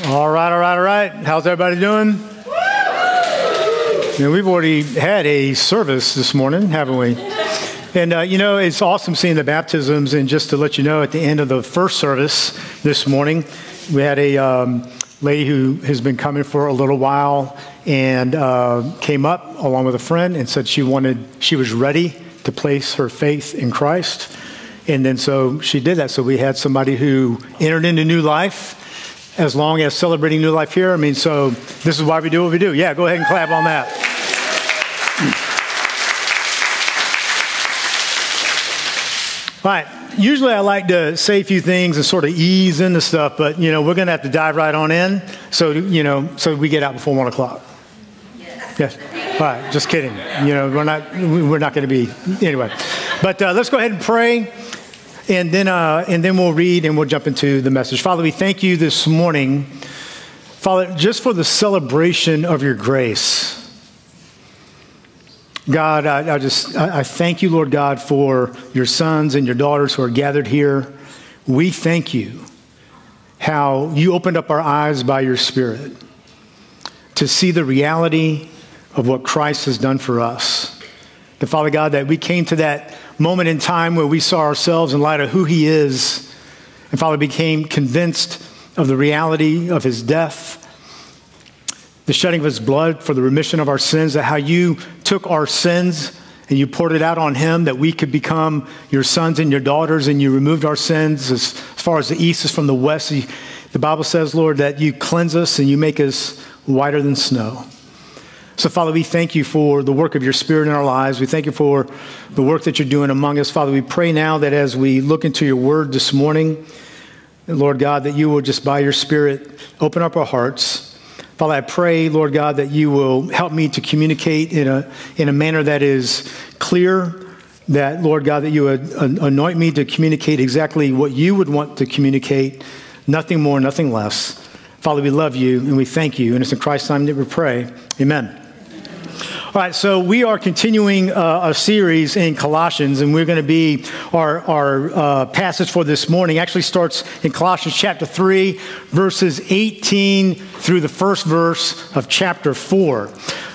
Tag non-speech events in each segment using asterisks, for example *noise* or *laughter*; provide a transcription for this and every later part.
All right, all right, all right. How's everybody doing? Yeah, we've already had a service this morning, haven't we? And uh, you know, it's awesome seeing the baptisms. And just to let you know, at the end of the first service this morning, we had a um, lady who has been coming for a little while and uh, came up along with a friend and said she wanted, she was ready to place her faith in Christ. And then so she did that. So we had somebody who entered into new life as long as celebrating new life here. I mean, so this is why we do what we do. Yeah, go ahead and clap on that. All right. Usually I like to say a few things and sort of ease into stuff, but you know, we're going to have to dive right on in. So, you know, so we get out before one o'clock. Yes. yes. All right. Just kidding. You know, we're not, we're not going to be, anyway. But uh, let's go ahead and pray. And then, uh, and then we'll read and we'll jump into the message. Father, we thank you this morning, Father, just for the celebration of your grace. God, I, I just I, I thank you, Lord God, for your sons and your daughters who are gathered here. We thank you how you opened up our eyes by your Spirit to see the reality of what Christ has done for us. The Father God, that we came to that moment in time where we saw ourselves in light of who He is, and Father became convinced of the reality of His death, the shedding of His blood for the remission of our sins, that how you took our sins and you poured it out on Him that we could become your sons and your daughters, and you removed our sins as, far as the east is from the west. The Bible says, Lord, that you cleanse us and you make us whiter than snow. So, Father, we thank you for the work of your Spirit in our lives. We thank you for the work that you're doing among us. Father, we pray now that as we look into your word this morning, Lord God, that you will just by your Spirit open up our hearts. Father, I pray, Lord God, that you will help me to communicate in a, in a manner that is clear, that, Lord God, that you would anoint me to communicate exactly what you would want to communicate, nothing more, nothing less. Father, we love you and we thank you. And it's in Christ's name that we pray. Amen. All right, so we are continuing uh, a series in Colossians, and we're going to be our, our uh, passage for this morning actually starts in Colossians chapter 3, verses 18 through the first verse of chapter 4.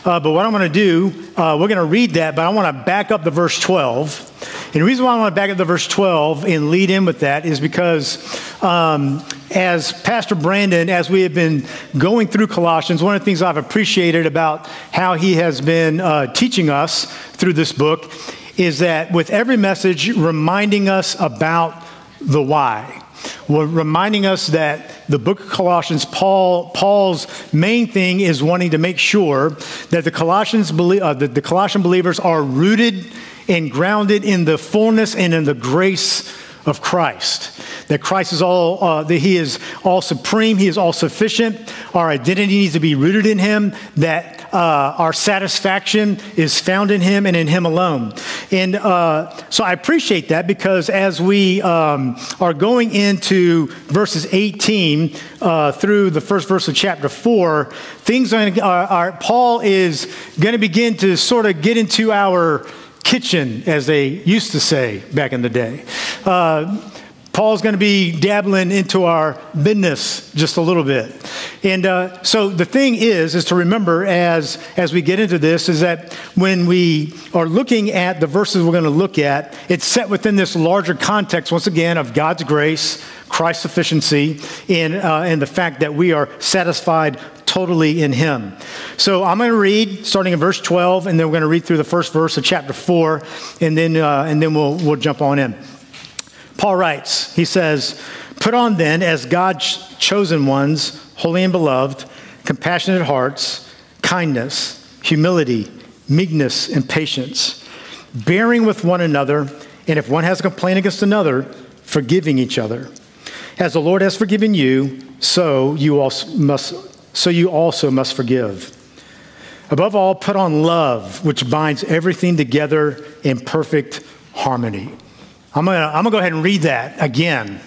Uh, but what I'm going to do, uh, we're going to read that, but I want to back up to verse 12. And the reason why I want to back up to verse 12 and lead in with that is because um, as Pastor Brandon, as we have been going through Colossians, one of the things I've appreciated about how he has been uh, teaching us through this book is that with every message, reminding us about the why. Reminding us that the book of Colossians, Paul, Paul's main thing is wanting to make sure that the Colossians, uh, the, the Colossian believers are rooted and grounded in the fullness and in the grace of Christ. That Christ is all, uh, that He is all supreme, He is all sufficient. Our identity needs to be rooted in Him, that uh, our satisfaction is found in Him and in Him alone. And uh, so I appreciate that because as we um, are going into verses 18 uh, through the first verse of chapter 4, things are, are, are Paul is going to begin to sort of get into our kitchen, as they used to say back in the day. Uh, Paul's going to be dabbling into our business just a little bit. And uh, so the thing is, is to remember as, as we get into this, is that when we are looking at the verses we're going to look at, it's set within this larger context, once again, of God's grace, Christ's sufficiency, and, uh, and the fact that we are satisfied totally in Him. So I'm going to read starting in verse 12, and then we're going to read through the first verse of chapter 4, and then, uh, and then we'll, we'll jump on in. Paul writes, he says, Put on then, as God's chosen ones, holy and beloved, compassionate hearts, kindness, humility, meekness, and patience, bearing with one another, and if one has a complaint against another, forgiving each other. As the Lord has forgiven you, so you also must so you also must forgive. Above all, put on love, which binds everything together in perfect harmony. I'm to I'm gonna go ahead and read that again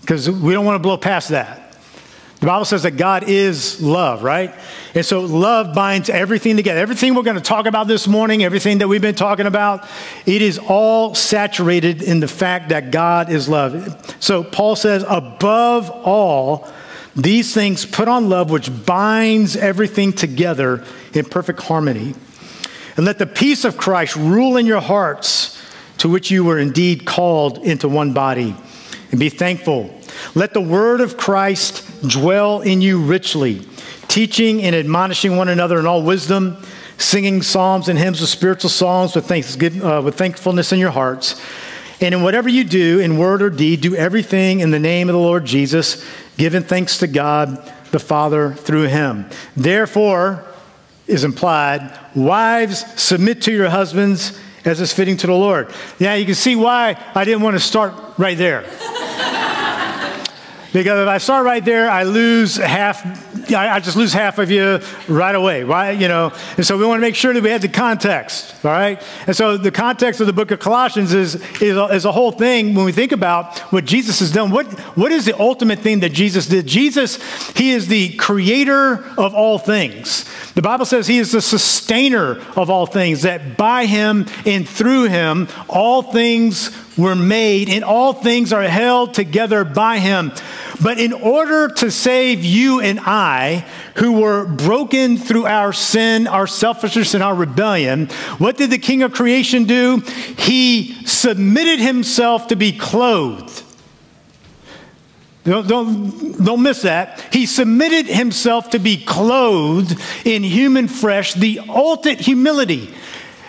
because we don't want to blow past that. The Bible says that God is love, right? And so love binds everything together. Everything we're going to talk about this morning, everything that we've been talking about, it is all saturated in the fact that God is love. So Paul says, above all, These things put on love, which binds everything together in perfect harmony. And let the peace of Christ rule in your hearts, to which you were indeed called into one body. And be thankful. Let the word of Christ dwell in you richly, teaching and admonishing one another in all wisdom, singing psalms and hymns of spiritual songs with, uh, with thankfulness in your hearts. And in whatever you do, in word or deed, do everything in the name of the Lord Jesus, giving thanks to God the Father through him. Therefore, is implied, wives, submit to your husbands as is fitting to the Lord. Yeah, you can see why I didn't want to start right there. Because if I start right there, I lose half I just lose half of you right away, right? You know, and so we want to make sure that we have the context, all right? And so the context of the book of Colossians is, is, a, is a whole thing when we think about what Jesus has done. What, what is the ultimate thing that Jesus did? Jesus, he is the creator of all things. The Bible says he is the sustainer of all things, that by him and through him, all things were made, and all things are held together by him. But in order to save you and I, who were broken through our sin, our selfishness, and our rebellion, what did the King of creation do? He submitted himself to be clothed. Don't, don't, don't miss that. He submitted himself to be clothed in human flesh, the ultimate humility.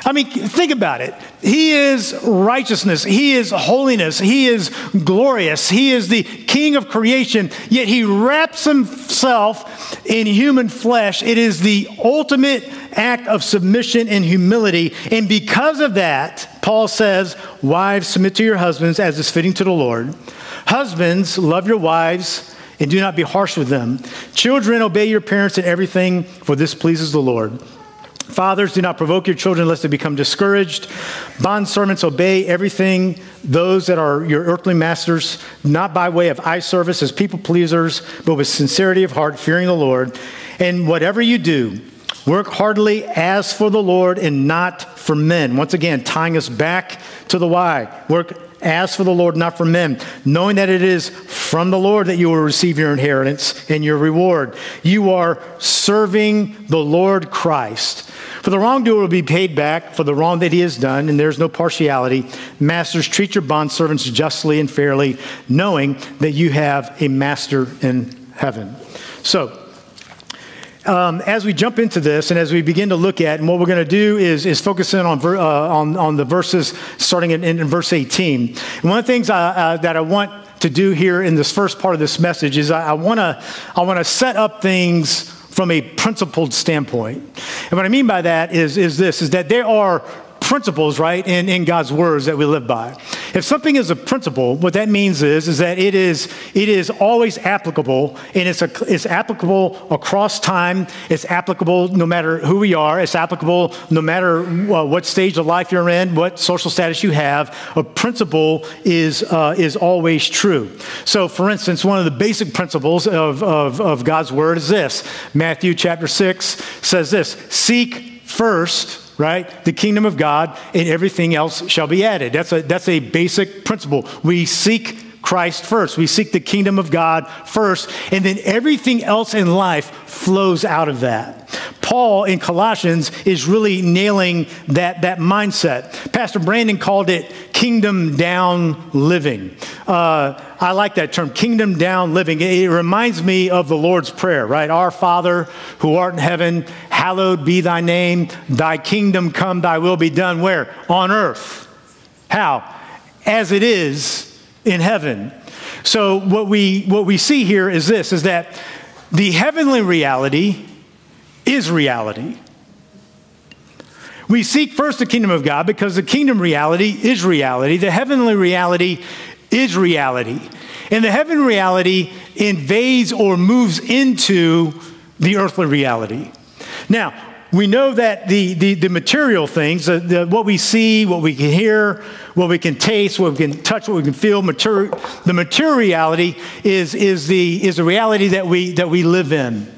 I mean, think about it. He is righteousness. He is holiness. He is glorious. He is the king of creation, yet he wraps himself in human flesh. It is the ultimate act of submission and humility. And because of that, Paul says, Wives, submit to your husbands as is fitting to the Lord. Husbands, love your wives and do not be harsh with them. Children, obey your parents in everything, for this pleases the Lord. Fathers, do not provoke your children lest they become discouraged. Bond servants, obey everything, those that are your earthly masters, not by way of eye service as people pleasers, but with sincerity of heart, fearing the Lord. And whatever you do, work heartily as for the Lord and not for men. Once again, tying us back to the why. Work as for the Lord, not for men, knowing that it is from the Lord that you will receive your inheritance and your reward. You are serving the Lord Christ. For the wrongdoer will be paid back for the wrong that he has done, and there's no partiality. Masters, treat your bondservants justly and fairly, knowing that you have a master in heaven. So, um, as we jump into this and as we begin to look at, and what we're going to do is, is focus in on, uh, on, on the verses starting in, in verse 18. And one of the things I, uh, that I want to do here in this first part of this message is I, I want to I want to set up things from a principled standpoint. And what I mean by that is, is this, is that there are principles, right, in, in God's words that we live by. If something is a principle, what that means is, is that it is, it is always applicable, and it's, a, it's applicable across time. It's applicable no matter who we are. It's applicable no matter uh, what stage of life you're in, what social status you have. A principle is, uh, is always true. So, for instance, one of the basic principles of, of, of God's word is this Matthew chapter 6 says this Seek first right? The kingdom of God, and everything else shall be added. That's a, that's a basic principle. We seek Christ first. We seek the kingdom of God first, and then everything else in life flows out of that. Paul in Colossians is really nailing that, that mindset. Pastor Brandon called it kingdom down living. Uh, I like that term, kingdom down living. It reminds me of the Lord's Prayer, right? Our Father who art in heaven, hallowed be thy name. Thy kingdom come, thy will be done. Where? On earth. How? As it is in heaven. So what we what we see here is this is that the heavenly reality is reality. We seek first the kingdom of God because the kingdom reality is reality. The heavenly reality is reality. And the heaven reality invades or moves into the earthly reality. Now, we know that the, the, the material things, the, the, what we see, what we can hear, what we can taste, what we can touch, what we can feel, the material reality is, is, the, is the reality that we, that we live in.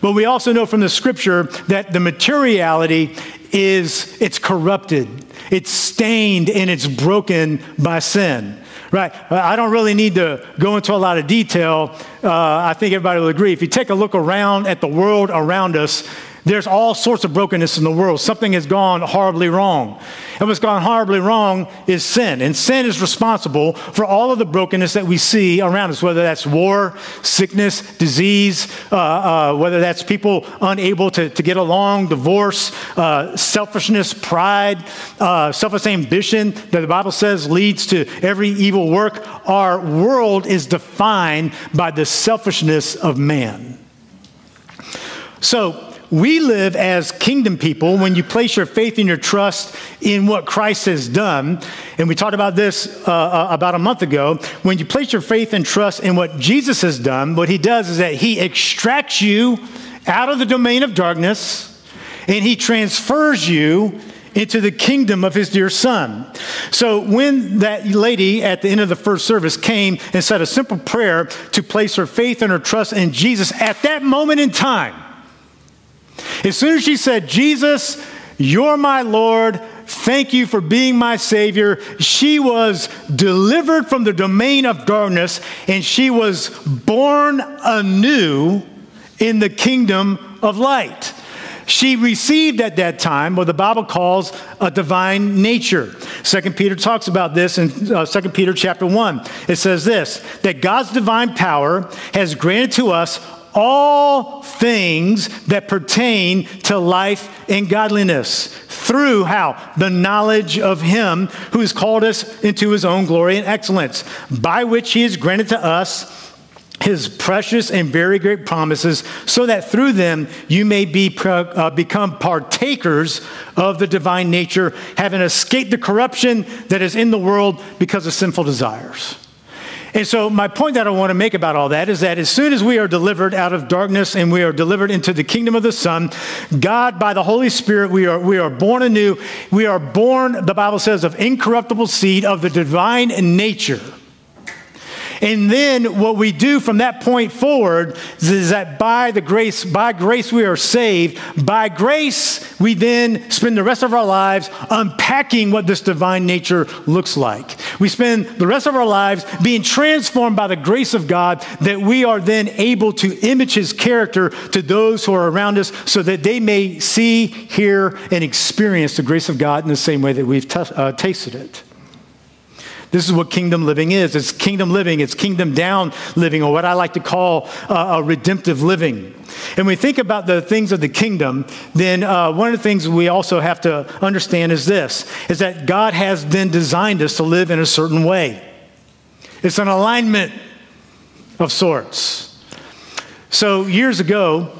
But we also know from the scripture that the materiality is it's corrupted, it's stained, and it's broken by sin Right. I don't really need to go into a lot of detail. Uh, I think everybody will agree. If you take a look around at the world around us, there's all sorts of brokenness in the world. Something has gone horribly wrong. And what's gone horribly wrong is sin. And sin is responsible for all of the brokenness that we see around us, whether that's war, sickness, disease, uh, uh, whether that's people unable to, to get along, divorce, uh, selfishness, pride, uh, selfish ambition that the Bible says leads to every evil work. Our world is defined by the selfishness of man. So, we live as kingdom people when you place your faith and your trust in what Christ has done. And we talked about this uh, uh, about a month ago. When you place your faith and trust in what Jesus has done, what he does is that he extracts you out of the domain of darkness and he transfers you into the kingdom of his dear son. So when that lady at the end of the first service came and said a simple prayer to place her faith and her trust in Jesus at that moment in time, as soon as she said, Jesus, you're my Lord, thank you for being my Savior, she was delivered from the domain of darkness and she was born anew in the kingdom of light. She received at that time what the Bible calls a divine nature. Second Peter talks about this in uh, 2 Peter chapter 1. It says this that God's divine power has granted to us all things that pertain to life and godliness through how? The knowledge of Him who has called us into His own glory and excellence, by which He has granted to us his precious and very great promises, so that through them you may be, uh, become partakers of the divine nature, having escaped the corruption that is in the world because of sinful desires. And so, my point that I want to make about all that is that as soon as we are delivered out of darkness and we are delivered into the kingdom of the Son, God, by the Holy Spirit, we are, we are born anew. We are born, the Bible says, of incorruptible seed of the divine nature. And then what we do from that point forward is that by the grace, by grace we are saved. By grace, we then spend the rest of our lives unpacking what this divine nature looks like. We spend the rest of our lives being transformed by the grace of God that we are then able to image his character to those who are around us so that they may see, hear, and experience the grace of God in the same way that we've t- uh, tasted it. This is what kingdom living is. It's kingdom living, it's kingdom down living, or what I like to call uh, a redemptive living. And when we think about the things of the kingdom, then uh, one of the things we also have to understand is this is that God has then designed us to live in a certain way. It's an alignment of sorts. So years ago,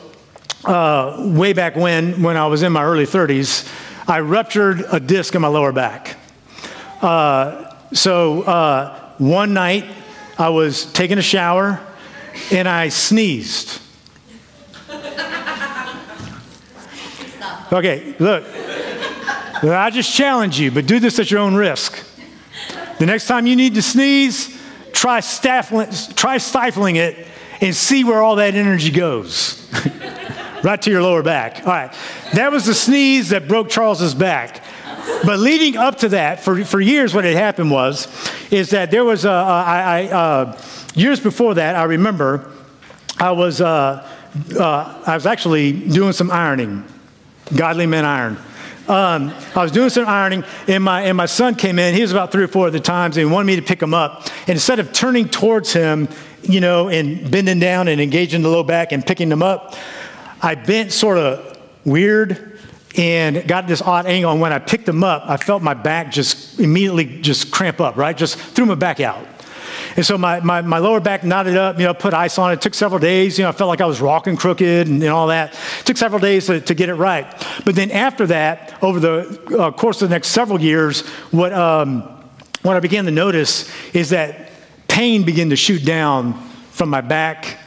uh, way back when, when I was in my early 30s, I ruptured a disc in my lower back. Uh, so uh, one night I was taking a shower and I sneezed. Okay, look. I just challenge you, but do this at your own risk. The next time you need to sneeze, try, stifling, try stifling it and see where all that energy goes. *laughs* right to your lower back. All right. That was the sneeze that broke Charles's back. But leading up to that, for, for years, what had happened was, is that there was, a, I, I, uh, years before that, I remember I was, uh, uh, I was actually doing some ironing, godly men iron. Um, I was doing some ironing, and my, and my son came in. He was about three or four at the times, and he wanted me to pick him up. And instead of turning towards him, you know, and bending down and engaging the low back and picking him up, I bent sort of weird and got this odd angle. And when I picked them up, I felt my back just immediately just cramp up, right? Just threw my back out. And so my, my, my lower back knotted up, you know, put ice on it. it. took several days. You know, I felt like I was rocking crooked and, and all that. It took several days to, to get it right. But then after that, over the uh, course of the next several years, what, um, what I began to notice is that pain began to shoot down from my back,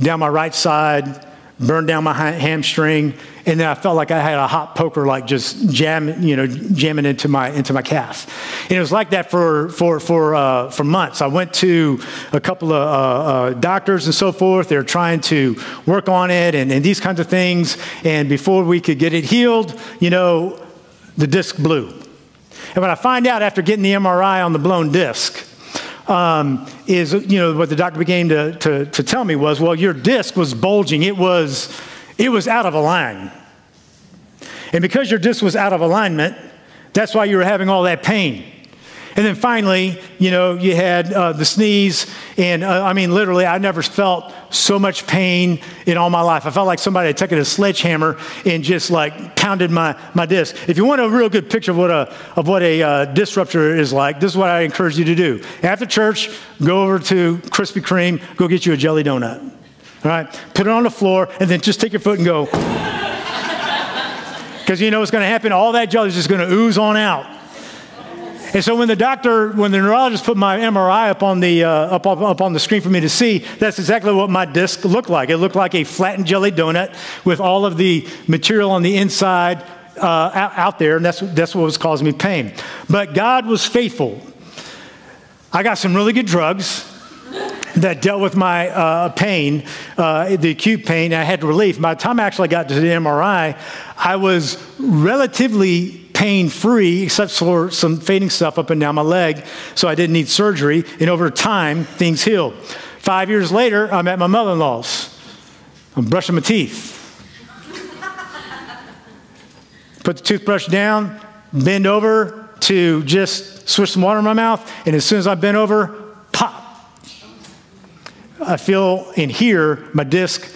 down my right side, burned down my hamstring, and then I felt like I had a hot poker, like just jam, you know, jamming into my into my calf. And it was like that for for for uh, for months. I went to a couple of uh, uh, doctors and so forth. They're trying to work on it and, and these kinds of things. And before we could get it healed, you know, the disc blew. And when I find out after getting the MRI on the blown disc, um, is, you know, what the doctor began to, to, to tell me was, well, your disc was bulging. It was, it was out of alignment. And because your disc was out of alignment, that's why you were having all that pain. And then finally, you know, you had uh, the sneeze. And uh, I mean, literally, I never felt so much pain in all my life. I felt like somebody had taken a sledgehammer and just like pounded my, my disc. If you want a real good picture of what a, of what a uh, disc rupture is like, this is what I encourage you to do. After church, go over to Krispy Kreme, go get you a jelly donut. All right? Put it on the floor, and then just take your foot and go. *laughs* Because you know what's going to happen? All that jelly is just going to ooze on out. And so when the doctor, when the neurologist put my MRI up on the, uh, up, up, up, on the screen for me to see, that's exactly what my disc looked like. It looked like a flattened jelly donut with all of the material on the inside uh, out, out there, and that's, that's what was causing me pain. But God was faithful. I got some really good drugs that dealt with my uh, pain, uh, the acute pain. I had relief. By the time I actually got to the MRI, I was relatively pain free, except for some fading stuff up and down my leg. So I didn't need surgery. And over time, things healed. Five years later, I'm at my mother in law's. I'm brushing my teeth. Put the toothbrush down, bend over to just swish some water in my mouth. And as soon as I bend over. I feel in here my disc,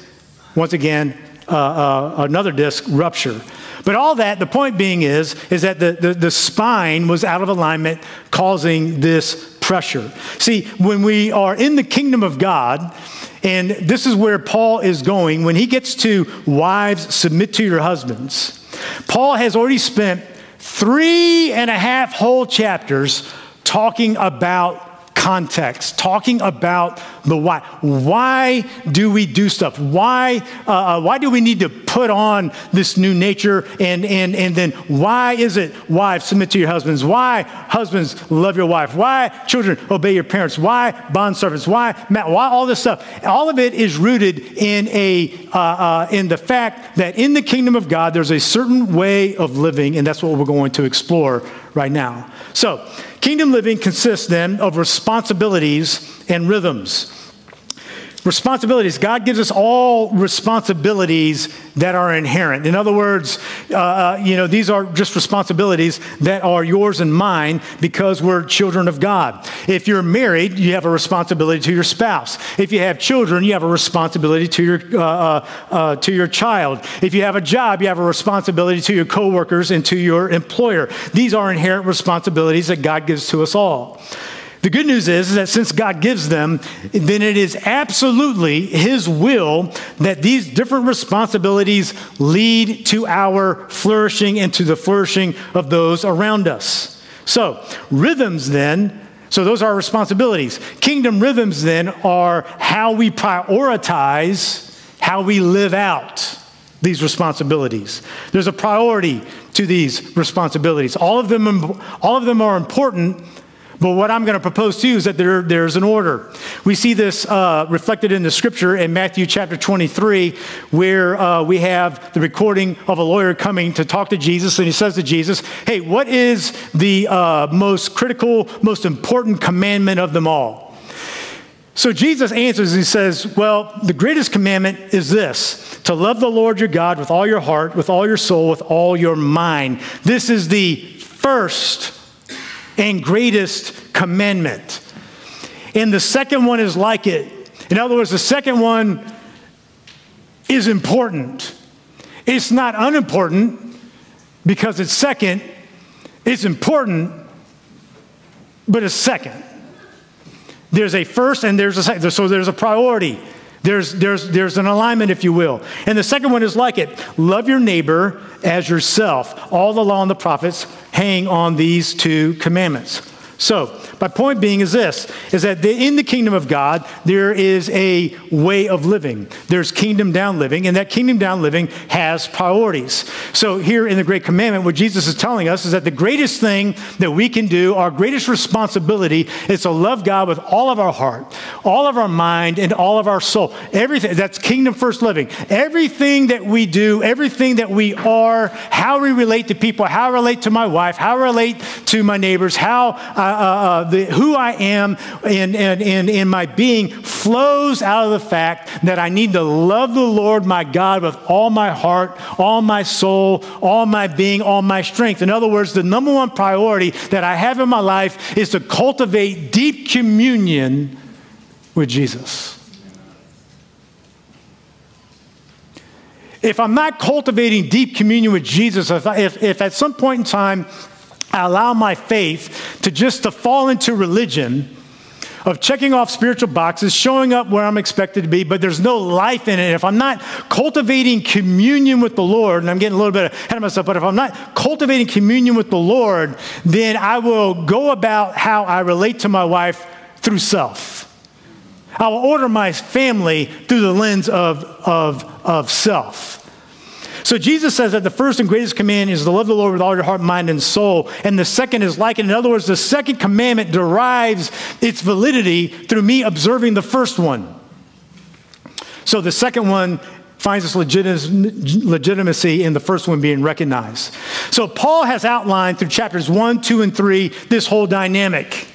once again, uh, uh, another disc rupture. But all that, the point being is, is that the, the, the spine was out of alignment, causing this pressure. See, when we are in the kingdom of God, and this is where Paul is going, when he gets to wives, submit to your husbands, Paul has already spent three and a half whole chapters talking about context, talking about the why. Why do we do stuff? Why, uh, uh, why do we need to put on this new nature? And, and, and then why is it, wives, submit to your husbands? Why, husbands, love your wife? Why, children, obey your parents? Why, bond servants? Why, why all this stuff? All of it is rooted in, a, uh, uh, in the fact that in the kingdom of God, there's a certain way of living, and that's what we're going to explore right now. So, kingdom living consists then of responsibilities and rhythms. Responsibilities. God gives us all responsibilities that are inherent. In other words, uh, uh, you know, these are just responsibilities that are yours and mine because we're children of God. If you're married, you have a responsibility to your spouse. If you have children, you have a responsibility to your uh, uh, uh to your child. If you have a job, you have a responsibility to your coworkers and to your employer. These are inherent responsibilities that God gives to us all. The good news is, that since God gives them, then it is absolutely His will that these different responsibilities lead to our flourishing and to the flourishing of those around us. So, rhythms then, so those are our responsibilities. Kingdom rhythms then are how we prioritize how we live out these responsibilities. There's a priority to these responsibilities. All of them, all of them are important but what I'm going to propose to you is that there, there's an order. We see this uh, reflected in the scripture in Matthew chapter 23, where uh, we have the recording of a lawyer coming to talk to Jesus, and he says to Jesus, Hey, what is the uh, most critical, most important commandment of them all? So Jesus answers, he says, Well, the greatest commandment is this to love the Lord your God with all your heart, with all your soul, with all your mind. This is the first and greatest commandment. And the second one is like it. In other words, the second one is important. It's not unimportant because it's second, it's important, but it's second. There's a first and there's a second, so there's a priority. There's, there's, there's an alignment, if you will. And the second one is like it love your neighbor as yourself. All the law and the prophets hang on these two commandments. So, my point being is this is that in the kingdom of God, there is a way of living. There's kingdom down living, and that kingdom down living has priorities. So, here in the Great Commandment, what Jesus is telling us is that the greatest thing that we can do, our greatest responsibility, is to love God with all of our heart, all of our mind, and all of our soul. Everything that's kingdom first living. Everything that we do, everything that we are, how we relate to people, how I relate to my wife, how I relate to my neighbors, how uh, the, who I am and, and, and my being flows out of the fact that I need to love the Lord my God with all my heart, all my soul, all my being, all my strength. In other words, the number one priority that I have in my life is to cultivate deep communion with Jesus. If I'm not cultivating deep communion with Jesus, if, if, if at some point in time I allow my faith to just to fall into religion, of checking off spiritual boxes, showing up where I'm expected to be, but there's no life in it. If I'm not cultivating communion with the Lord, and I'm getting a little bit ahead of myself, but if I'm not cultivating communion with the Lord, then I will go about how I relate to my wife through self. I will order my family through the lens of, of, of self. So Jesus says that the first and greatest command is to love the Lord with all your heart, mind, and soul. And the second is like it. In other words, the second commandment derives its validity through me observing the first one. So the second one finds its legitimacy in the first one being recognized. So Paul has outlined through chapters one, two, and three this whole dynamic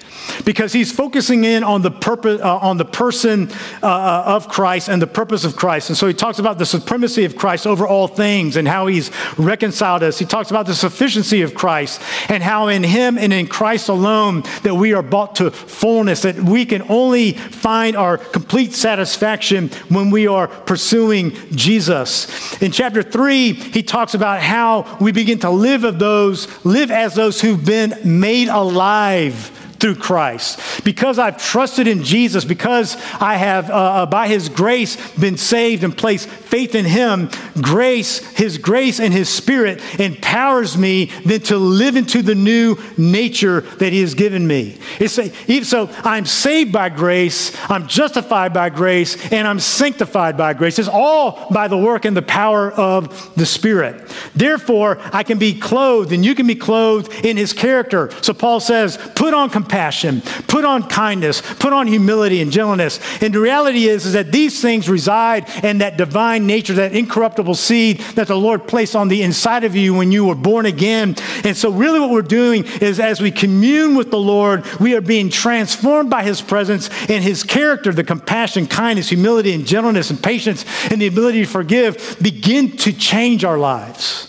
because he's focusing in on the purpose uh, on the person uh, uh, of Christ and the purpose of Christ. And so he talks about the supremacy of Christ over all things and how he's reconciled us. He talks about the sufficiency of Christ and how in him and in Christ alone that we are brought to fullness, that we can only find our complete satisfaction when we are pursuing Jesus. In chapter 3, he talks about how we begin to live of those live as those who've been made alive through Christ. Because I've trusted in Jesus, because I have, uh, uh, by His grace, been saved and placed faith in Him, grace, His grace and His Spirit empowers me then to live into the new nature that He has given me. It's a, so I'm saved by grace, I'm justified by grace, and I'm sanctified by grace. It's all by the work and the power of the Spirit. Therefore, I can be clothed, and you can be clothed in His character. So Paul says, put on compassion compassion, put on kindness, put on humility and gentleness. And the reality is, is that these things reside in that divine nature, that incorruptible seed that the Lord placed on the inside of you when you were born again. And so, really, what we're doing is as we commune with the Lord, we are being transformed by His presence and His character, the compassion, kindness, humility, and gentleness, and patience, and the ability to forgive begin to change our lives.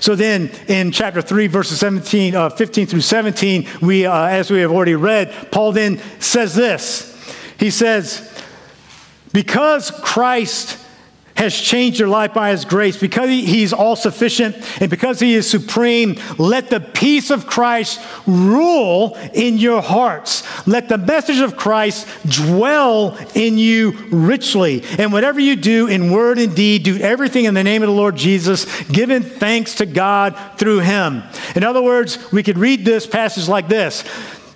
So then in chapter 3, verses 17, uh, 15 through 17, we, uh, as we have already read, Paul then says this. He says, Because Christ has changed your life by his grace, because he's all sufficient and because he is supreme, let the peace of Christ rule in your hearts. Let the message of Christ dwell in you richly. And whatever you do in word and deed, do everything in the name of the Lord Jesus, giving thanks to God through him. In other words, we could read this passage like this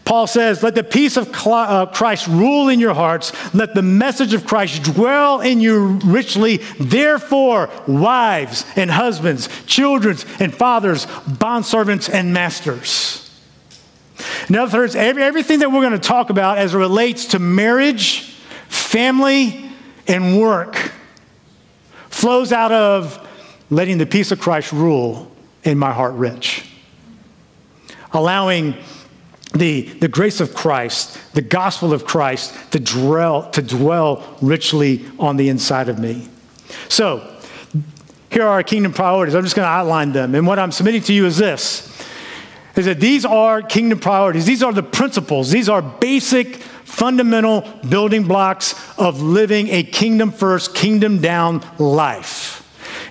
Paul says, Let the peace of uh, Christ rule in your hearts. Let the message of Christ dwell in you richly. Therefore, wives and husbands, children and fathers, bondservants and masters. In other words, everything that we're going to talk about as it relates to marriage, family, and work flows out of letting the peace of Christ rule in my heart rich. Allowing the, the grace of Christ, the gospel of Christ to dwell, to dwell richly on the inside of me. So, here are our kingdom priorities. I'm just going to outline them. And what I'm submitting to you is this is that these are kingdom priorities. These are the principles. These are basic, fundamental building blocks of living a kingdom first, kingdom down life.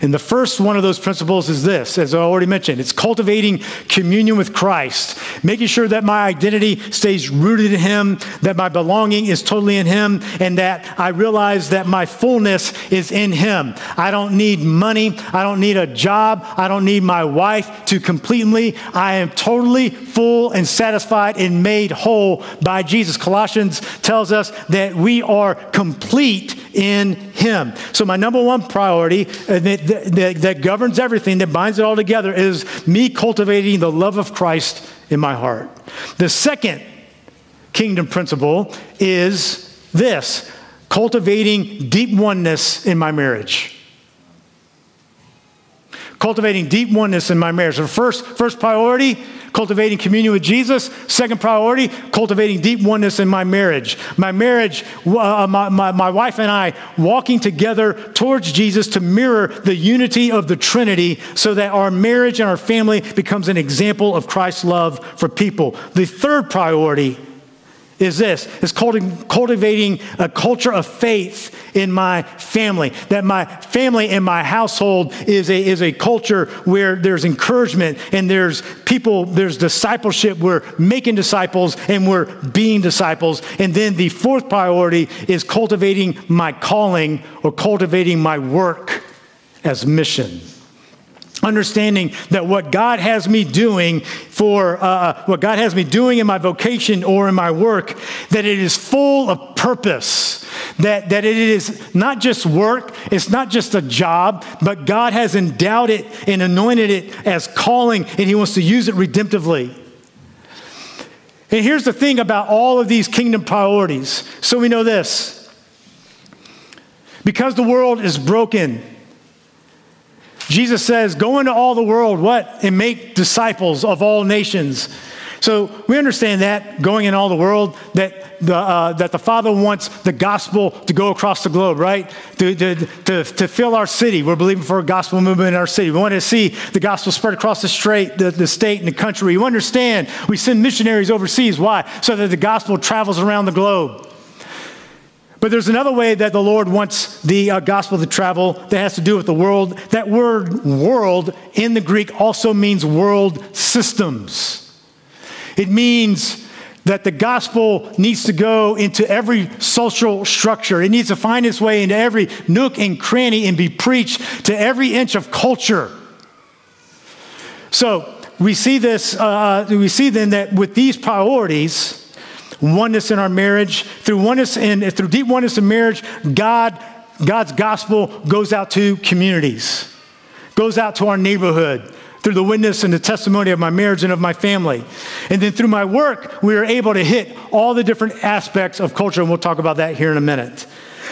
And the first one of those principles is this, as I already mentioned, it's cultivating communion with Christ, making sure that my identity stays rooted in Him, that my belonging is totally in Him, and that I realize that my fullness is in Him. I don't need money. I don't need a job. I don't need my wife to completely. I am totally full and satisfied and made whole by Jesus. Colossians tells us that we are complete in Him. So, my number one priority uh, that, that, that governs everything, that binds it all together, is me cultivating the love of Christ in my heart. The second kingdom principle is this cultivating deep oneness in my marriage. Cultivating deep oneness in my marriage. So first, first priority, cultivating communion with Jesus. Second priority, cultivating deep oneness in my marriage. My marriage, uh, my, my, my wife and I walking together towards Jesus to mirror the unity of the Trinity so that our marriage and our family becomes an example of Christ's love for people. The third priority is this is cultivating a culture of faith in my family that my family and my household is a, is a culture where there's encouragement and there's people there's discipleship we're making disciples and we're being disciples. And then the fourth priority is cultivating my calling or cultivating my work as mission understanding that what God has me doing for uh, uh, what God has me doing in my vocation or in my work, that it is full of purpose, that, that it is not just work, it's not just a job, but God has endowed it and anointed it as calling, and He wants to use it redemptively. And here's the thing about all of these kingdom priorities. So we know this because the world is broken Jesus says, Go into all the world, what? And make disciples of all nations. So we understand that going in all the world, that the, uh, that the Father wants the gospel to go across the globe, right? To, to, to, to, fill our city. We're believing for a gospel movement in our city. We want to see the gospel spread across the, straight, the, the state and the country. You understand, we send missionaries overseas. Why? So that the gospel travels around the globe. But there's another way that the Lord wants the uh, gospel to travel that has to do with the world. That word world in the Greek also means world systems. It means that the gospel needs to go into every social structure. It needs to find its way into every nook and cranny and be preached to every inch of culture. So we see this, uh, we see then that with these priorities, oneness in our marriage. Through oneness and through deep oneness in marriage, God, God's gospel goes out to communities, goes out to our neighborhood through the witness and the testimony of my marriage and of my family. And then through my work, we are able to hit all the different aspects of culture, and we'll talk about that here in a minute.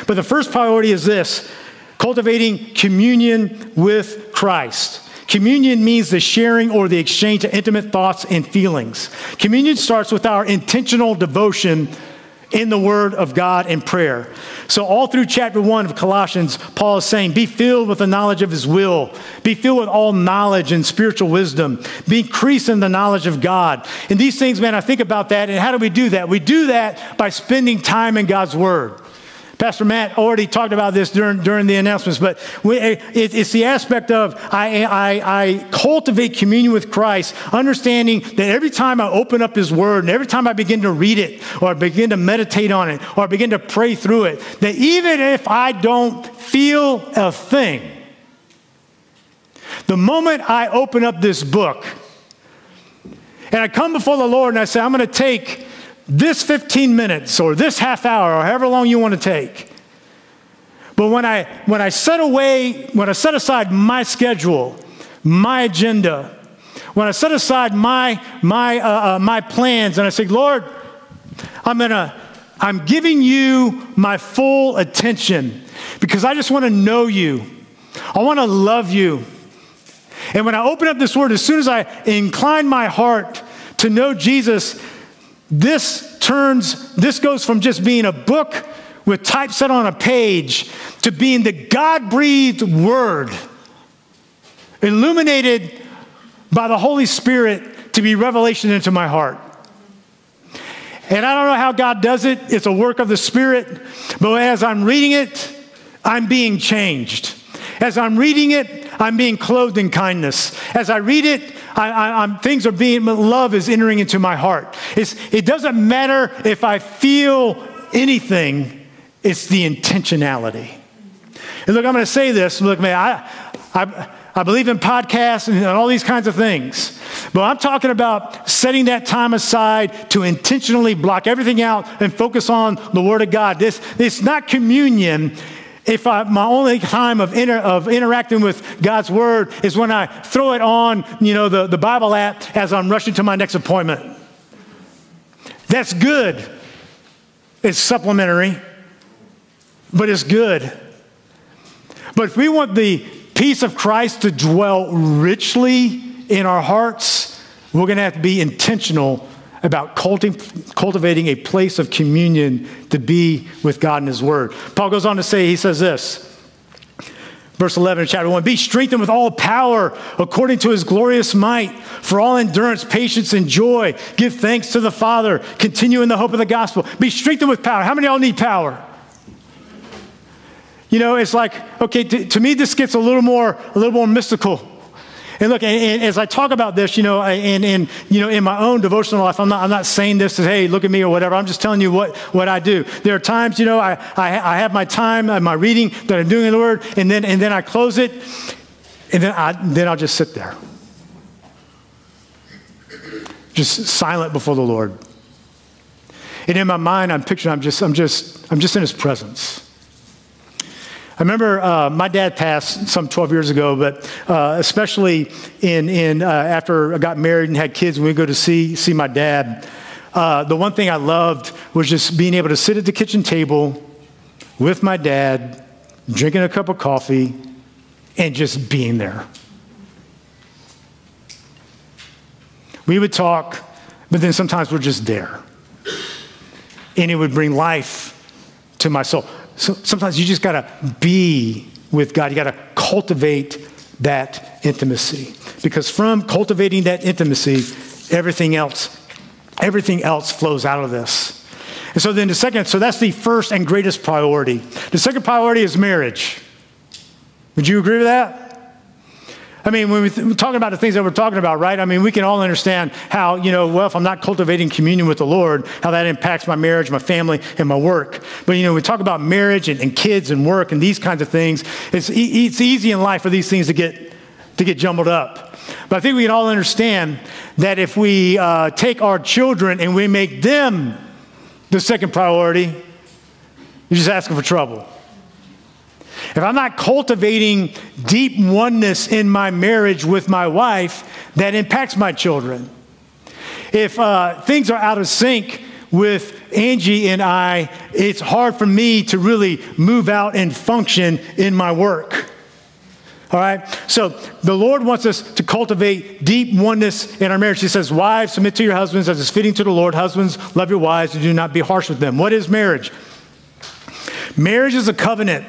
But the first priority is this cultivating communion with Christ. Communion means the sharing or the exchange of intimate thoughts and feelings. Communion starts with our intentional devotion in the Word of God and prayer. So, all through chapter one of Colossians, Paul is saying, Be filled with the knowledge of His will, be filled with all knowledge and spiritual wisdom, be increased in the knowledge of God. And these things, man, I think about that. And how do we do that? We do that by spending time in God's Word. Pastor Matt already talked about this during, during the announcements, but we, it, it's the aspect of I, I, I cultivate communion with Christ, understanding that every time I open up His Word and every time I begin to read it or begin to meditate on it or begin to pray through it, that even if I don't feel a thing, the moment I open up this book and I come before the Lord and I say, I'm going to take this 15 minutes or this half hour or however long you want to take. But when I, when I set away, when I set aside my schedule, my agenda, when I set aside my, my, uh, uh, my plans and I say, Lord, I'm gonna, I'm giving you my full attention because I just want to know you. I want to love you. And when I open up this word, as soon as I incline my heart to know Jesus, this turns, this goes from just being a book with typeset on a page to being the God breathed word, illuminated by the Holy Spirit to be revelation into my heart. And I don't know how God does it, it's a work of the Spirit, but as I'm reading it, I'm being changed. As I'm reading it, I'm being clothed in kindness. As I read it, I, I, things are being, love is entering into my heart. It's, it doesn't matter if I feel anything, it's the intentionality. And look, I'm going to say this. Look, man, I, I, I believe in podcasts and all these kinds of things. But I'm talking about setting that time aside to intentionally block everything out and focus on the Word of God. This, it's not communion if I, my only time of, inter, of interacting with God's word is when I throw it on, you know, the, the Bible app as I'm rushing to my next appointment. That's good. It's supplementary, but it's good. But if we want the peace of Christ to dwell richly in our hearts, we're going to have to be intentional about culti- cultivating a place of communion to be with God and His Word. Paul goes on to say, he says this. Verse 11 of chapter 1 Be strengthened with all power according to his glorious might, for all endurance, patience, and joy. Give thanks to the Father. Continue in the hope of the gospel. Be strengthened with power. How many of y'all need power? You know, it's like, okay, to, to me, this gets a little more, a little more mystical. And look, and, and as I talk about this, you know, and, and, you know, in my own devotional life, I'm not, I'm not saying this as, hey, look at me or whatever. I'm just telling you what, what I do. There are times, you know, I, I, I have my time, my reading that I'm doing in the Word, and then, and then I close it, and then, I, then I'll just sit there. Just silent before the Lord. And in my mind, I'm picturing, I'm just, I'm just, I'm just in His presence. I remember uh, my dad passed some 12 years ago, but uh, especially in, in, uh, after I got married and had kids, when we go to see, see my dad, uh, the one thing I loved was just being able to sit at the kitchen table with my dad, drinking a cup of coffee, and just being there. We would talk, but then sometimes we're just there. And it would bring life to my soul. So sometimes you just got to be with God. You got to cultivate that intimacy. Because from cultivating that intimacy, everything else, everything else flows out of this. And so then the second, so that's the first and greatest priority. The second priority is marriage. Would you agree with that? I mean, when we're talking about the things that we're talking about, right? I mean, we can all understand how, you know, well, if I'm not cultivating communion with the Lord, how that impacts my marriage, my family, and my work. But, you know, we talk about marriage and, and kids and work and these kinds of things. It's, e- it's easy in life for these things to get, to get jumbled up. But I think we can all understand that if we uh, take our children and we make them the second priority, you're just asking for trouble. If I'm not cultivating deep oneness in my marriage with my wife, that impacts my children. If uh, things are out of sync with Angie and I, it's hard for me to really move out and function in my work. All right? So the Lord wants us to cultivate deep oneness in our marriage. He says, Wives, submit to your husbands as is fitting to the Lord. Husbands, love your wives and do not be harsh with them. What is marriage? Marriage is a covenant.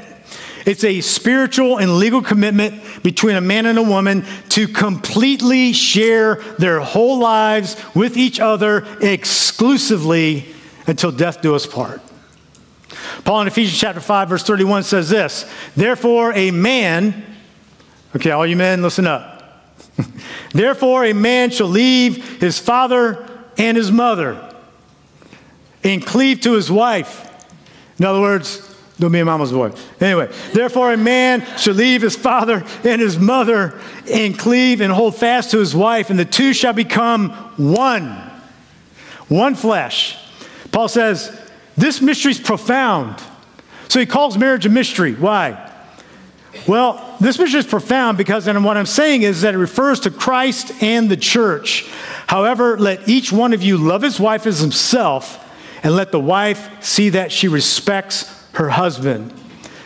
It's a spiritual and legal commitment between a man and a woman to completely share their whole lives with each other exclusively until death do us part. Paul in Ephesians chapter 5 verse 31 says this, "Therefore a man, okay, all you men listen up. *laughs* Therefore a man shall leave his father and his mother and cleave to his wife." In other words, don't be a mama's boy. Anyway, therefore, a man shall leave his father and his mother and cleave and hold fast to his wife, and the two shall become one. One flesh. Paul says, this mystery is profound. So he calls marriage a mystery. Why? Well, this mystery is profound because, and what I'm saying is that it refers to Christ and the church. However, let each one of you love his wife as himself, and let the wife see that she respects her husband.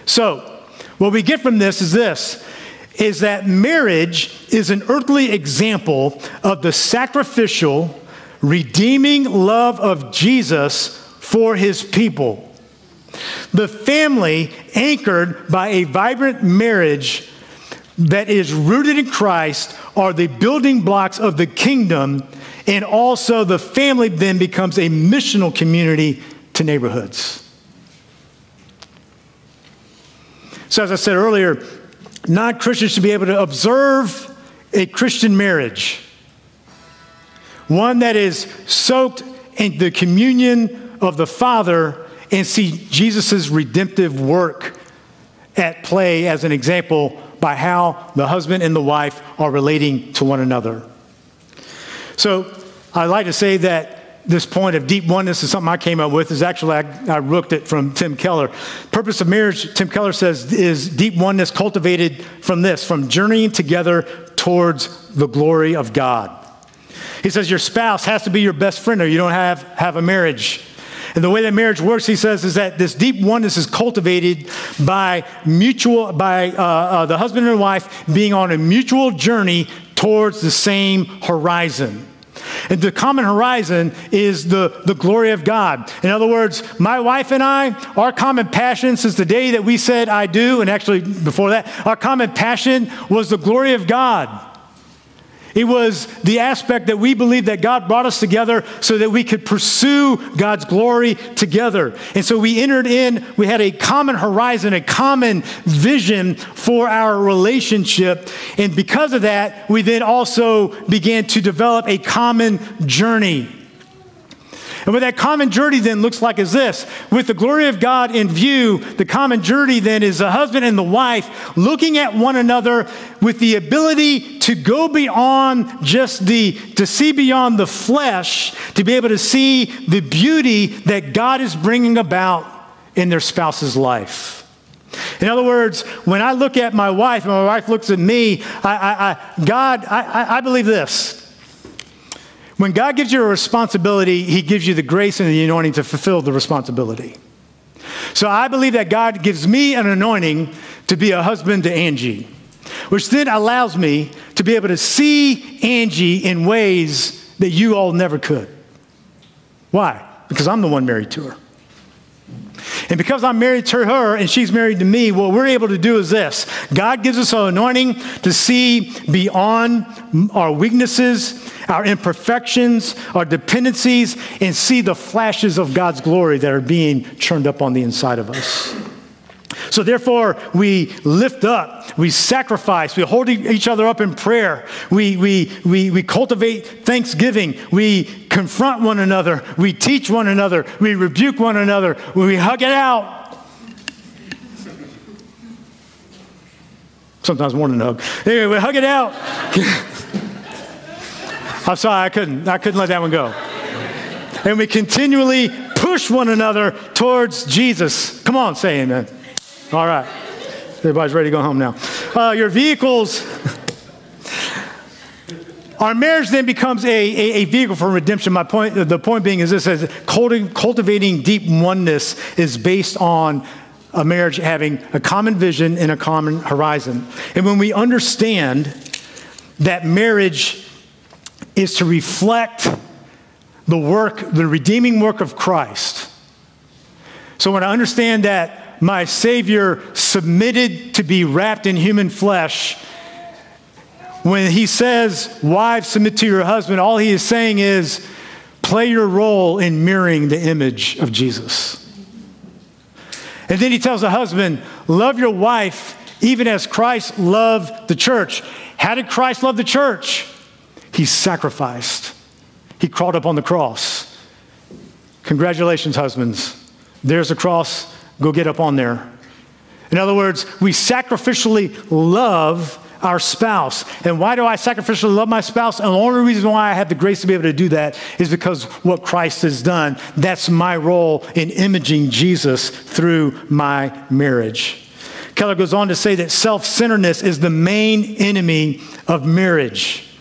So, what we get from this is this is that marriage is an earthly example of the sacrificial, redeeming love of Jesus for his people. The family anchored by a vibrant marriage that is rooted in Christ are the building blocks of the kingdom, and also the family then becomes a missional community to neighborhoods. So, as I said earlier, non Christians should be able to observe a Christian marriage, one that is soaked in the communion of the Father and see Jesus' redemptive work at play as an example by how the husband and the wife are relating to one another. So, I'd like to say that this point of deep oneness is something I came up with. Is actually I, I rooked it from Tim Keller. Purpose of marriage, Tim Keller says, is deep oneness cultivated from this, from journeying together towards the glory of God. He says your spouse has to be your best friend, or you don't have have a marriage. And the way that marriage works, he says, is that this deep oneness is cultivated by mutual, by uh, uh, the husband and wife being on a mutual journey towards the same horizon. And the common horizon is the, the glory of God. In other words, my wife and I, our common passion since the day that we said I do, and actually before that, our common passion was the glory of God. It was the aspect that we believe that God brought us together so that we could pursue God's glory together. And so we entered in, we had a common horizon, a common vision for our relationship. And because of that, we then also began to develop a common journey. And what that common journey then looks like is this with the glory of God in view, the common journey then is the husband and the wife looking at one another with the ability to go beyond just the, to see beyond the flesh, to be able to see the beauty that God is bringing about in their spouse's life. In other words, when I look at my wife and my wife looks at me, I, I, I God, I, I believe this. When God gives you a responsibility, He gives you the grace and the anointing to fulfill the responsibility. So I believe that God gives me an anointing to be a husband to Angie, which then allows me to be able to see Angie in ways that you all never could. Why? Because I'm the one married to her. And because I'm married to her and she's married to me, what we're able to do is this God gives us an anointing to see beyond our weaknesses, our imperfections, our dependencies, and see the flashes of God's glory that are being churned up on the inside of us. So, therefore, we lift up, we sacrifice, we hold each other up in prayer, we, we, we, we cultivate thanksgiving, we confront one another, we teach one another, we rebuke one another, we hug it out. Sometimes more than a hug. Anyway, we hug it out. *laughs* I'm sorry, I couldn't, I couldn't let that one go. And we continually push one another towards Jesus. Come on, say amen. All right. Everybody's ready to go home now. Uh, your vehicles. Our marriage then becomes a, a, a, vehicle for redemption. My point, the point being is this: is cultivating deep oneness is based on a marriage having a common vision and a common horizon. And when we understand that marriage is to reflect the work, the redeeming work of Christ. So when I understand that my Savior submitted to be wrapped in human flesh. When he says, Wives, submit to your husband, all he is saying is, play your role in mirroring the image of Jesus. And then he tells the husband, Love your wife even as Christ loved the church. How did Christ love the church? He sacrificed, he crawled up on the cross. Congratulations, husbands. There's a cross Go get up on there. In other words, we sacrificially love our spouse. And why do I sacrificially love my spouse? And the only reason why I have the grace to be able to do that is because what Christ has done. That's my role in imaging Jesus through my marriage. Keller goes on to say that self centeredness is the main enemy of marriage.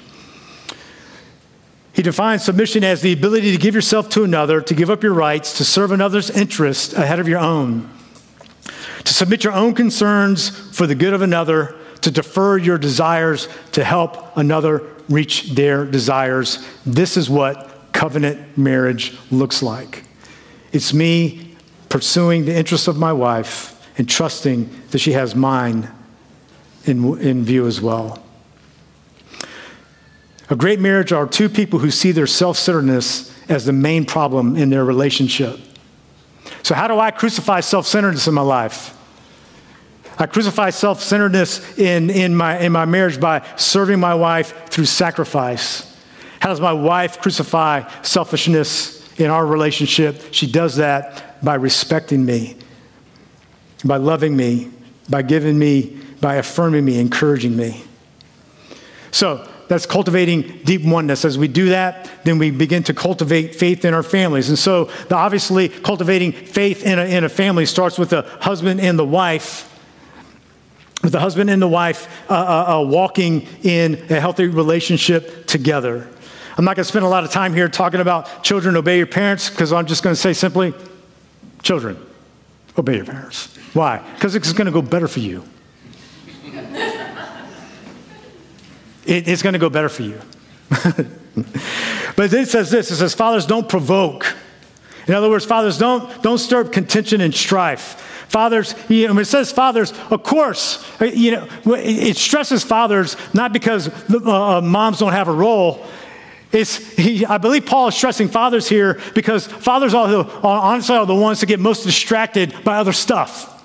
He defines submission as the ability to give yourself to another, to give up your rights, to serve another's interest ahead of your own, to submit your own concerns for the good of another, to defer your desires to help another reach their desires. This is what covenant marriage looks like. It's me pursuing the interests of my wife and trusting that she has mine in, in view as well. A great marriage are two people who see their self centeredness as the main problem in their relationship. So, how do I crucify self centeredness in my life? I crucify self centeredness in, in, my, in my marriage by serving my wife through sacrifice. How does my wife crucify selfishness in our relationship? She does that by respecting me, by loving me, by giving me, by affirming me, encouraging me. So, that's cultivating deep oneness. As we do that, then we begin to cultivate faith in our families. And so, the, obviously, cultivating faith in a, in a family starts with the husband and the wife with the husband and the wife uh, uh, uh, walking in a healthy relationship together. I'm not going to spend a lot of time here talking about children obey your parents because I'm just going to say simply, children, obey your parents. Why? Because it's going to go better for you. It, it's going to go better for you. *laughs* but it says this it says, Fathers, don't provoke. In other words, fathers, don't, don't stir up contention and strife. Fathers, you know, when it says fathers, of course, you know, it stresses fathers not because uh, uh, moms don't have a role. It's, he, I believe Paul is stressing fathers here because fathers are, the, are honestly are the ones that get most distracted by other stuff,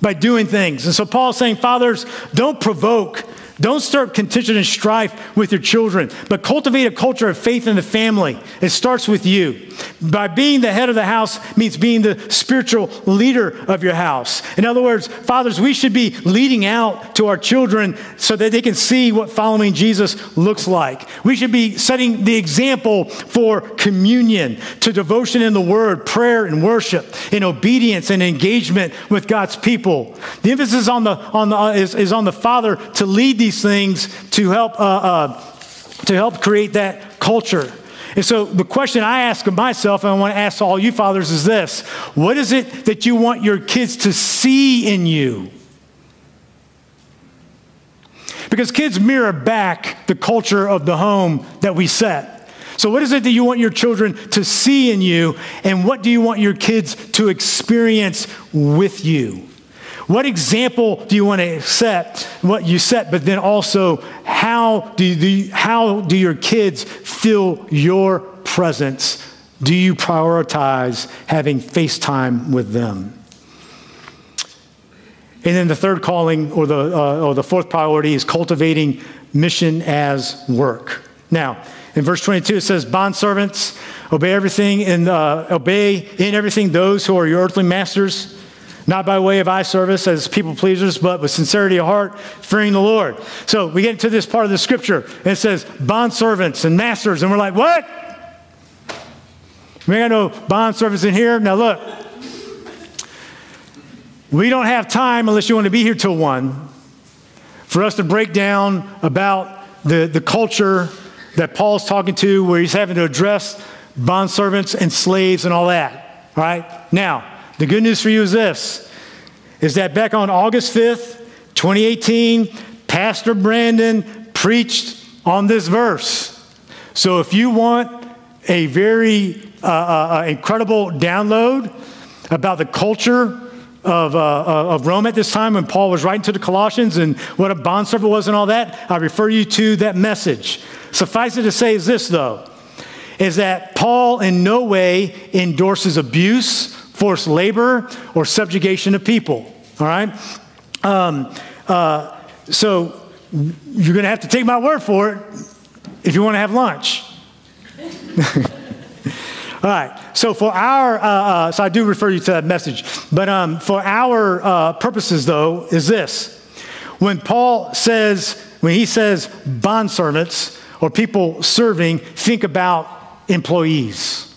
by doing things. And so Paul is saying, fathers, don't provoke don't start contention and strife with your children, but cultivate a culture of faith in the family. It starts with you. By being the head of the house means being the spiritual leader of your house. In other words, fathers, we should be leading out to our children so that they can see what following Jesus looks like. We should be setting the example for communion, to devotion in the word, prayer and worship, in obedience and engagement with God's people. The emphasis on the, on the, uh, is, is on the father to lead these things to help, uh, uh, to help create that culture. And so the question I ask of myself, and I want to ask all you fathers, is this What is it that you want your kids to see in you? Because kids mirror back the culture of the home that we set. So, what is it that you want your children to see in you, and what do you want your kids to experience with you? What example do you want to set, what you set, but then also how do, how do your kids feel your presence? Do you prioritize having face time with them? And then the third calling, or the, uh, or the fourth priority, is cultivating mission as work. Now, in verse 22, it says, Bondservants, obey everything and uh, obey in everything those who are your earthly masters not by way of eye service as people pleasers, but with sincerity of heart, fearing the Lord. So we get to this part of the scripture, and it says bond servants and masters, and we're like, what? We got no bond servants in here. Now look, we don't have time unless you want to be here till one for us to break down about the, the culture that Paul's talking to, where he's having to address bond servants and slaves and all that. All right? Now, the good news for you is this is that back on August 5th, 2018, Pastor Brandon preached on this verse. So if you want a very uh, uh, uh incredible download about the culture of, uh, uh, of Rome at this time when Paul was writing to the Colossians and what a bondservant was and all that, I refer you to that message. Suffice it to say is this, though, is that Paul in no way endorses abuse forced labor, or subjugation of people. All right? Um, uh, so you're going to have to take my word for it if you want to have lunch. *laughs* All right. So for our, uh, uh, so I do refer you to that message, but um, for our uh, purposes, though, is this: when Paul says, when he says bondservants or people serving, think about employees.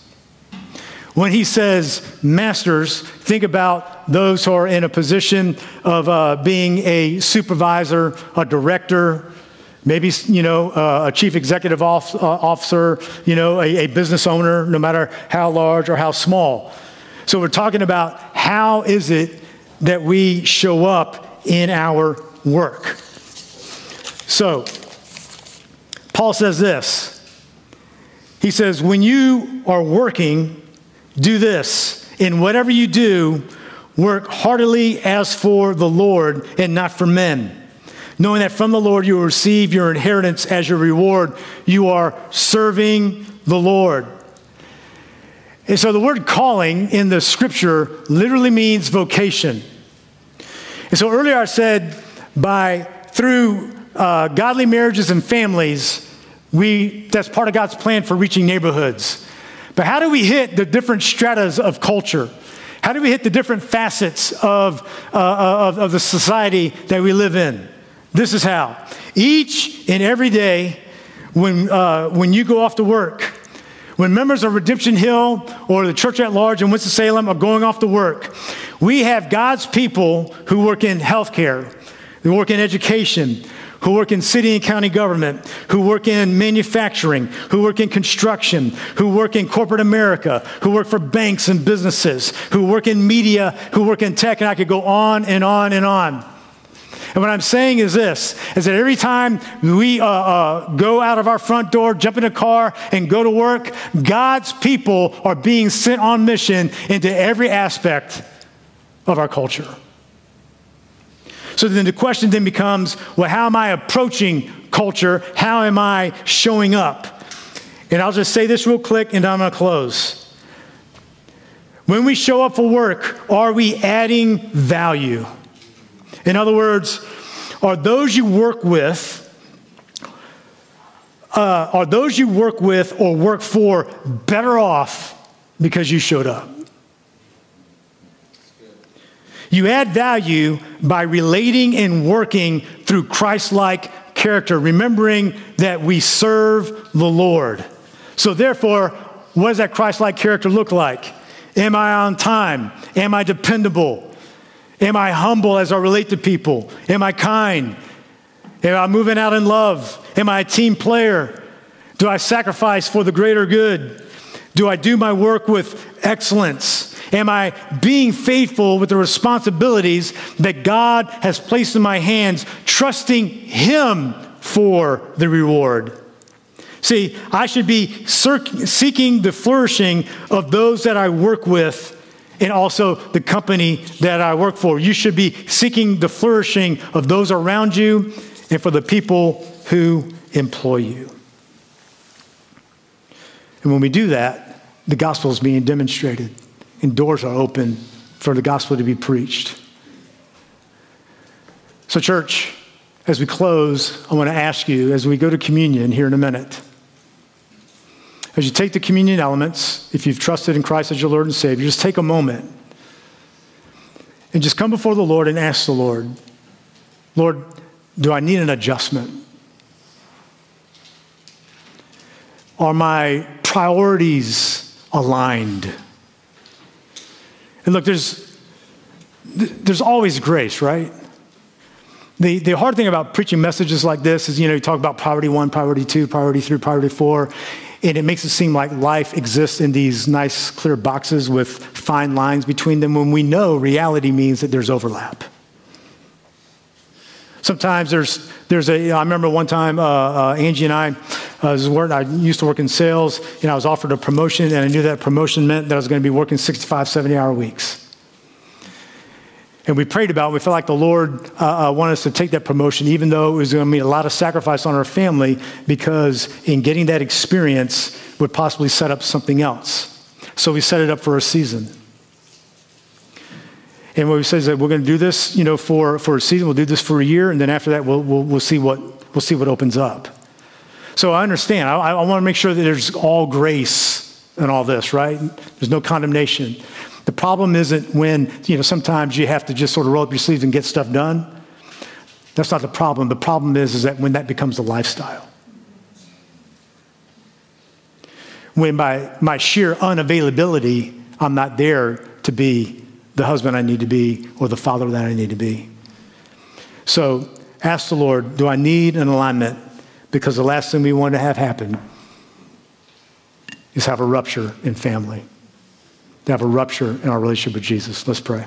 When he says masters, think about those who are in a position of uh, being a supervisor, a director, maybe you know uh, a chief executive off, uh, officer, you know a, a business owner, no matter how large or how small. So we're talking about how is it that we show up in our work. So Paul says this. He says, when you are working, do this in whatever you do, work heartily as for the Lord and not for men. Knowing that from the Lord you will receive your inheritance as your reward, you are serving the Lord. And so the word calling in the scripture literally means vocation. And so earlier I said, by through uh, godly marriages and families, we that's part of God's plan for reaching neighborhoods. But how do we hit the different stratas of culture? How do we hit the different facets of, uh, of, of the society that we live in? This is how. Each and every day, when, uh, when you go off to work, when members of Redemption Hill or the church at large in Winston-Salem are going off to work, we have God's people who work in healthcare, who work in education, who work in city and county government, who work in manufacturing, who work in construction, who work in corporate America, who work for banks and businesses, who work in media, who work in tech, and I could go on and on and on. And what I'm saying is this, is that every time we uh, uh, go out of our front door, jump in a car, and go to work, God's people are being sent on mission into every aspect of our culture. So then the question then becomes well, how am I approaching culture? How am I showing up? And I'll just say this real quick and I'm going to close. When we show up for work, are we adding value? In other words, are those you work with, uh, are those you work with or work for better off because you showed up? You add value by relating and working through Christ like character, remembering that we serve the Lord. So, therefore, what does that Christ like character look like? Am I on time? Am I dependable? Am I humble as I relate to people? Am I kind? Am I moving out in love? Am I a team player? Do I sacrifice for the greater good? Do I do my work with excellence? Am I being faithful with the responsibilities that God has placed in my hands, trusting Him for the reward? See, I should be seeking the flourishing of those that I work with and also the company that I work for. You should be seeking the flourishing of those around you and for the people who employ you. And when we do that, the gospel is being demonstrated and doors are open for the gospel to be preached. So, church, as we close, I want to ask you as we go to communion here in a minute. As you take the communion elements, if you've trusted in Christ as your Lord and Savior, just take a moment and just come before the Lord and ask the Lord, Lord, do I need an adjustment? Are my priorities aligned? And look, there's, there's always grace, right? The, the hard thing about preaching messages like this is, you know, you talk about priority one, priority two, priority three, priority four, and it makes it seem like life exists in these nice, clear boxes with fine lines between them when we know reality means that there's overlap. Sometimes there's, there's a, I remember one time uh, uh, Angie and I, uh, was working, I used to work in sales, and I was offered a promotion, and I knew that promotion meant that I was going to be working 65, 70 hour weeks. And we prayed about it. We felt like the Lord uh, uh, wanted us to take that promotion, even though it was going to mean a lot of sacrifice on our family, because in getting that experience would possibly set up something else. So we set it up for a season. And what we say is that we're going to do this, you know, for, for a season. We'll do this for a year, and then after that, we'll, we'll, we'll see what we'll see what opens up. So I understand. I, I want to make sure that there's all grace and all this, right? There's no condemnation. The problem isn't when you know sometimes you have to just sort of roll up your sleeves and get stuff done. That's not the problem. The problem is is that when that becomes a lifestyle. When by my sheer unavailability, I'm not there to be the husband I need to be or the father that I need to be. So ask the Lord, do I need an alignment? Because the last thing we want to have happen is have a rupture in family, to have a rupture in our relationship with Jesus. Let's pray.